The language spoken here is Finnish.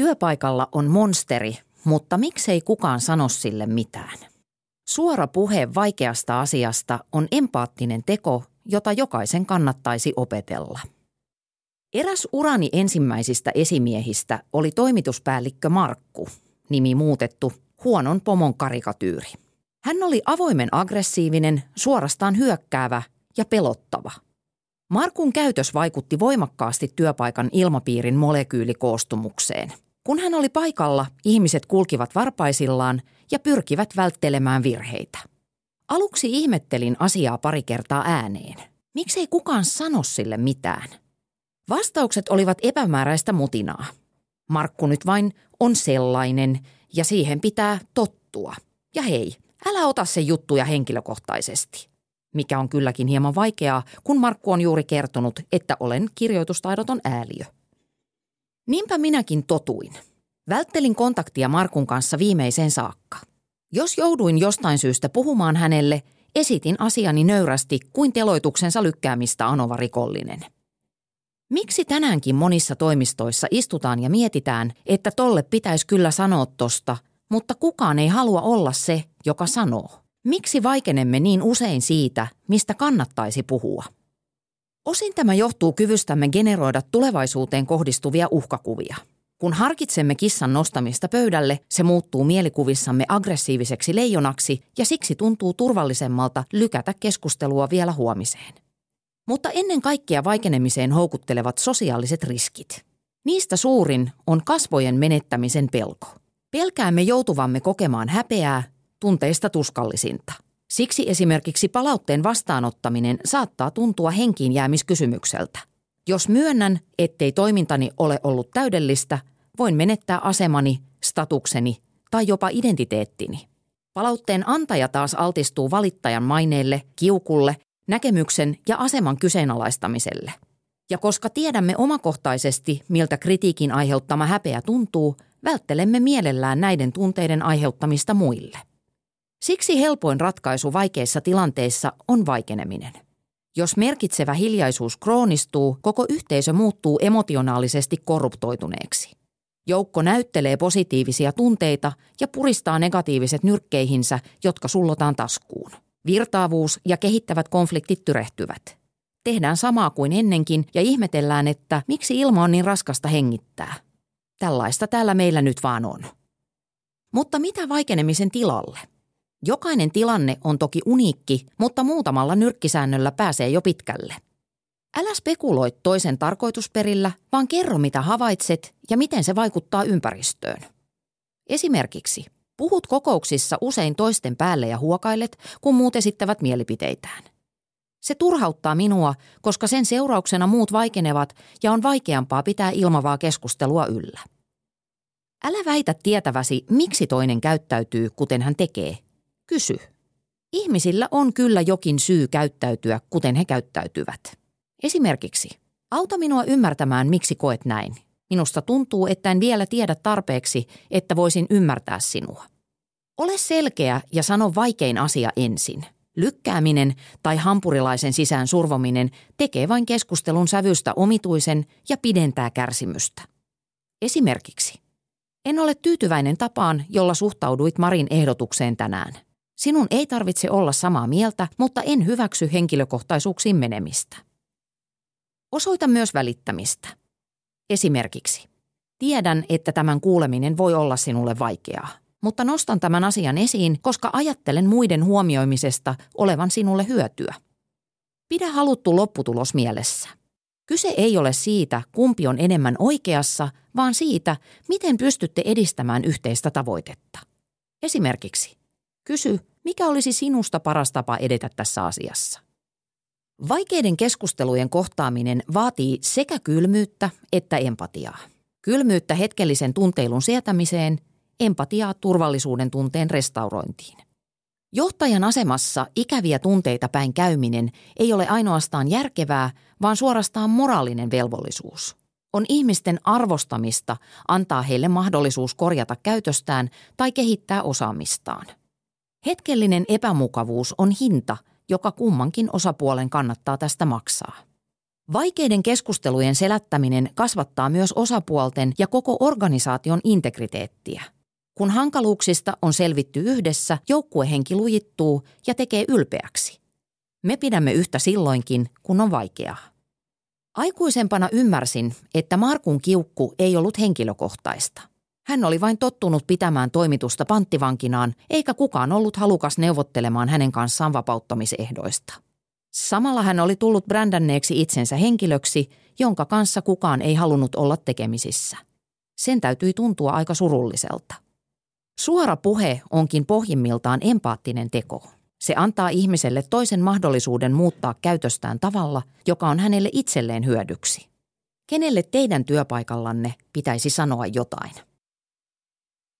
Työpaikalla on monsteri, mutta miksei kukaan sano sille mitään? Suora puhe vaikeasta asiasta on empaattinen teko, jota jokaisen kannattaisi opetella. Eräs urani ensimmäisistä esimiehistä oli toimituspäällikkö Markku, nimi muutettu huonon pomon karikatyyri. Hän oli avoimen aggressiivinen, suorastaan hyökkäävä ja pelottava. Markun käytös vaikutti voimakkaasti työpaikan ilmapiirin molekyylikoostumukseen. Kun hän oli paikalla, ihmiset kulkivat varpaisillaan ja pyrkivät välttelemään virheitä. Aluksi ihmettelin asiaa pari kertaa ääneen. Miksei kukaan sano sille mitään? Vastaukset olivat epämääräistä mutinaa. Markku nyt vain on sellainen ja siihen pitää tottua. Ja hei, älä ota se juttuja henkilökohtaisesti. Mikä on kylläkin hieman vaikeaa, kun Markku on juuri kertonut, että olen kirjoitustaidoton ääliö. Niinpä minäkin totuin. Välttelin kontaktia Markun kanssa viimeiseen saakka. Jos jouduin jostain syystä puhumaan hänelle, esitin asiani nöyrästi kuin teloituksensa lykkäämistä anova rikollinen. Miksi tänäänkin monissa toimistoissa istutaan ja mietitään, että tolle pitäisi kyllä sanoa tosta, mutta kukaan ei halua olla se, joka sanoo? Miksi vaikenemme niin usein siitä, mistä kannattaisi puhua? Osin tämä johtuu kyvystämme generoida tulevaisuuteen kohdistuvia uhkakuvia. Kun harkitsemme kissan nostamista pöydälle, se muuttuu mielikuvissamme aggressiiviseksi leijonaksi ja siksi tuntuu turvallisemmalta lykätä keskustelua vielä huomiseen. Mutta ennen kaikkea vaikenemiseen houkuttelevat sosiaaliset riskit. Niistä suurin on kasvojen menettämisen pelko. Pelkäämme joutuvamme kokemaan häpeää, tunteista tuskallisinta. Siksi esimerkiksi palautteen vastaanottaminen saattaa tuntua henkiin jäämiskysymykseltä. Jos myönnän, ettei toimintani ole ollut täydellistä, voin menettää asemani, statukseni tai jopa identiteettini. Palautteen antaja taas altistuu valittajan maineelle, kiukulle näkemyksen ja aseman kyseenalaistamiselle. Ja koska tiedämme omakohtaisesti, miltä kritiikin aiheuttama häpeä tuntuu, välttelemme mielellään näiden tunteiden aiheuttamista muille. Siksi helpoin ratkaisu vaikeissa tilanteissa on vaikeneminen. Jos merkitsevä hiljaisuus kroonistuu, koko yhteisö muuttuu emotionaalisesti korruptoituneeksi. Joukko näyttelee positiivisia tunteita ja puristaa negatiiviset nyrkkeihinsä, jotka sullotaan taskuun. Virtaavuus ja kehittävät konfliktit tyrehtyvät. Tehdään samaa kuin ennenkin ja ihmetellään, että miksi ilma on niin raskasta hengittää. Tällaista täällä meillä nyt vaan on. Mutta mitä vaikenemisen tilalle? Jokainen tilanne on toki uniikki, mutta muutamalla nyrkkisäännöllä pääsee jo pitkälle. Älä spekuloi toisen tarkoitusperillä, vaan kerro mitä havaitset ja miten se vaikuttaa ympäristöön. Esimerkiksi – Puhut kokouksissa usein toisten päälle ja huokailet, kun muut esittävät mielipiteitään. Se turhauttaa minua, koska sen seurauksena muut vaikenevat ja on vaikeampaa pitää ilmavaa keskustelua yllä. Älä väitä tietäväsi, miksi toinen käyttäytyy, kuten hän tekee. Kysy. Ihmisillä on kyllä jokin syy käyttäytyä, kuten he käyttäytyvät. Esimerkiksi, auta minua ymmärtämään, miksi koet näin. Minusta tuntuu, että en vielä tiedä tarpeeksi, että voisin ymmärtää sinua. Ole selkeä ja sano vaikein asia ensin. Lykkääminen tai hampurilaisen sisään survominen tekee vain keskustelun sävystä omituisen ja pidentää kärsimystä. Esimerkiksi, en ole tyytyväinen tapaan, jolla suhtauduit Marin ehdotukseen tänään. Sinun ei tarvitse olla samaa mieltä, mutta en hyväksy henkilökohtaisuuksiin menemistä. Osoita myös välittämistä. Esimerkiksi, tiedän, että tämän kuuleminen voi olla sinulle vaikeaa mutta nostan tämän asian esiin, koska ajattelen muiden huomioimisesta olevan sinulle hyötyä. Pidä haluttu lopputulos mielessä. Kyse ei ole siitä, kumpi on enemmän oikeassa, vaan siitä, miten pystytte edistämään yhteistä tavoitetta. Esimerkiksi, kysy, mikä olisi sinusta paras tapa edetä tässä asiassa. Vaikeiden keskustelujen kohtaaminen vaatii sekä kylmyyttä että empatiaa. Kylmyyttä hetkellisen tunteilun sietämiseen empatiaa turvallisuuden tunteen restaurointiin. Johtajan asemassa ikäviä tunteita päin käyminen ei ole ainoastaan järkevää, vaan suorastaan moraalinen velvollisuus. On ihmisten arvostamista antaa heille mahdollisuus korjata käytöstään tai kehittää osaamistaan. Hetkellinen epämukavuus on hinta, joka kummankin osapuolen kannattaa tästä maksaa. Vaikeiden keskustelujen selättäminen kasvattaa myös osapuolten ja koko organisaation integriteettiä. Kun hankaluuksista on selvitty yhdessä, joukkuehenki lujittuu ja tekee ylpeäksi. Me pidämme yhtä silloinkin, kun on vaikeaa. Aikuisempana ymmärsin, että Markun kiukku ei ollut henkilökohtaista. Hän oli vain tottunut pitämään toimitusta panttivankinaan, eikä kukaan ollut halukas neuvottelemaan hänen kanssaan vapauttamisehdoista. Samalla hän oli tullut brändänneeksi itsensä henkilöksi, jonka kanssa kukaan ei halunnut olla tekemisissä. Sen täytyi tuntua aika surulliselta. Suora puhe onkin pohjimmiltaan empaattinen teko. Se antaa ihmiselle toisen mahdollisuuden muuttaa käytöstään tavalla, joka on hänelle itselleen hyödyksi. Kenelle teidän työpaikallanne pitäisi sanoa jotain?